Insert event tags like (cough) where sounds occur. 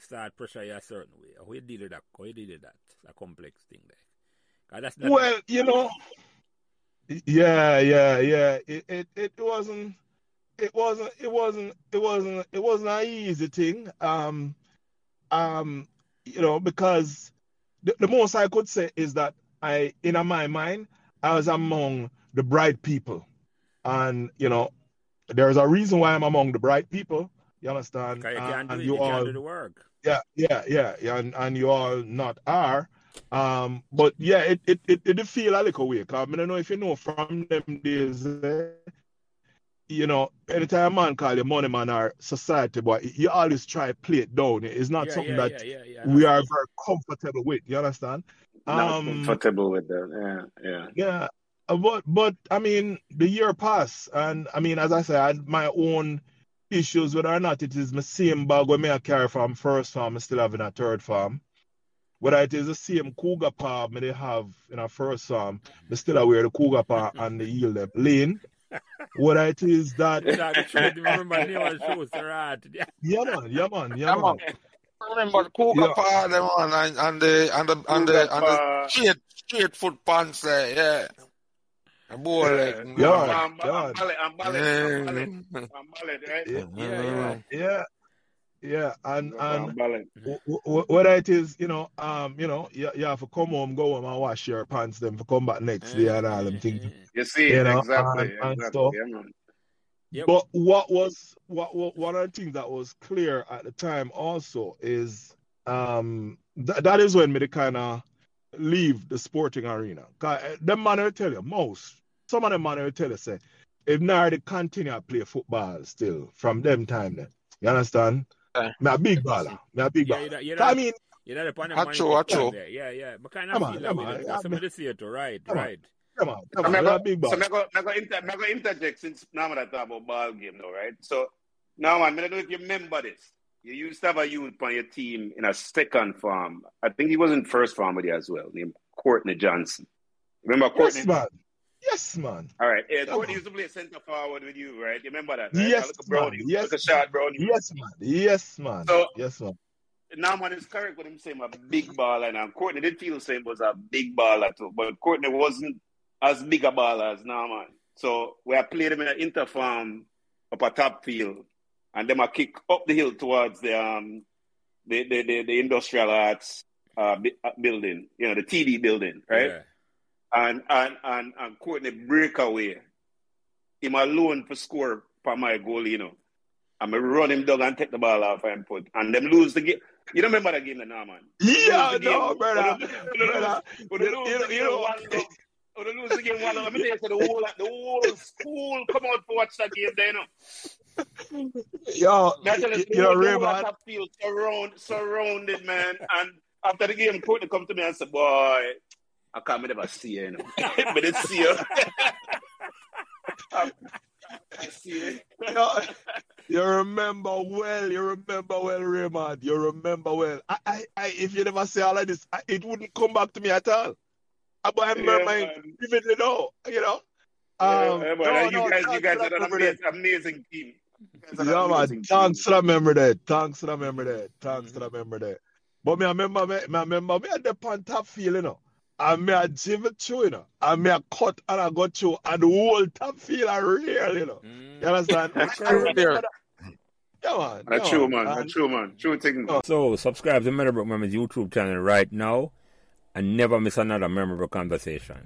start pressure you a certain way? How you deal with that? How you deal with that? It's a complex thing there. That's not well, you know, yeah, yeah, yeah. It, it it wasn't it wasn't it wasn't it wasn't it wasn't an easy thing. Um um you know because the, the most I could say is that I in my mind I was among the bright people. And you know, there's a reason why I'm among the bright people. You understand? You can't do and you You all do the work. Yeah, yeah, yeah, yeah, and, and you all not are. Um, but yeah, it it it, it did feel a little weird. Cause I don't know if you know from them days, eh, you know, anytime a man call you money man or society boy, you always try to play it down. It's not Yeah, something yeah, that yeah, yeah, yeah. we are very comfortable with. You understand? Not Um, comfortable with that. Yeah, yeah. yeah, uh, but but I mean, the year passed, and I mean, as I said, I had my own issues whether or not it is my same bag when me I carry from first farm, I still having a third farm. Whether it is the same cougar paw me they have in a first farm, me still I wear the cougar paw and the yield them lane. Whether it is that, Dog, you should remember the name of the show, Sir Yeah. yeah man, yeah man, yeah Yeah, man. man. Remember the Cougar Yeah. paw them on and, and the and the and Cougar the and the straight straight foot pants there, yeah. A bow leg. Yeah. I'm, God. right? Yeah, Yeah, yeah. yeah, yeah, and and I'm ballet. w- w- whether it is, you know, um, you know, you, you have to come home, go home and wash your pants, then for come back next day and all them things. You see, You know, exactly, and- and exactly. stuff. Yeah. Yep. But what was what, what one of the things that was clear at the time also is um th- that is when me kind of leave the sporting arena. 'Cause, uh, them man will tell you most some of them man will tell you say eh, if now they continue to play football still from them time then. You understand? Yeah. Me a big baller. Me a big Yeah, baller. you know- you 'Cause I mean, You know, the point Acho, acho. Yeah, yeah. But kind Come of on, feel that come way. on. That's Yeah, somebody say. Right, Come right. come on, come on, me me go, a big so baller. me go, me go, inter, me go interject since now that I talk about ball game now, right? So now, man, I don't know if you remember this. You used to have a youth on your team in a second farm. I think he was in first farm with you as well, named Courtney Johnson. Remember Courtney? Yes, man. Yes, man. All right. Yeah, Come Courtney used to play centre forward with you, right? You remember that? Right? Yes, Look at Brownie. man. Yes, Look at shot Brownie. Yes, man. Yes, man. So- yes, man. now man is correct when him saying a big baller and Courtney did feel the same was a big baller too, but Courtney wasn't as big a baller as now man. So we have played him in an interfarm up a top field and then I kick up the hill towards the um the the, the, the industrial arts uh, uh, building, you know, the TD building, right? Yeah. And and and and Courtney break away. Him alone for score for my goal, you know. I'm gonna run him down and take the ball off and put and them lose the game. You don't remember that game now, man? Yeah, no, game. brother. Would have- brother. would have You- lose you- the you game know- love. Would have lose the game one (laughs) me tell you, the whole the whole school come out to watch that game there, you know. Yo, I you, you know, whole- the Ray, whole man. top field surround, surrounded, man. And after the game, Courtney come to me and say, "Boy, I can't never see you, you know. but it's see you." I see you. Yo, you remember well, you remember well, Raymond. You remember well. I, I, I if you never say all of this, I, it wouldn't come back to me at all. But I remember Yeah, vividly now, you know. Um, yeah, but no, you no, guys, you guys are an amazing, amazing team. You guys are an Yeah, man. Thanks team. for the memory there. Thanks for the memory there. Thanks for Mm-hmm. the memory there. But me, I remember, me, me I remember me at the on top field, you know. And me I give it through, you know. And me I cut and I got through. And the whole top field are real, you know. Mm. You understand? (laughs) I True remember there. that. Yeah, man. That's yeah, true, man. And- That's true, man. True thing. So subscribe to Meadowbrook Memories YouTube channel right now and never miss another memorable conversation.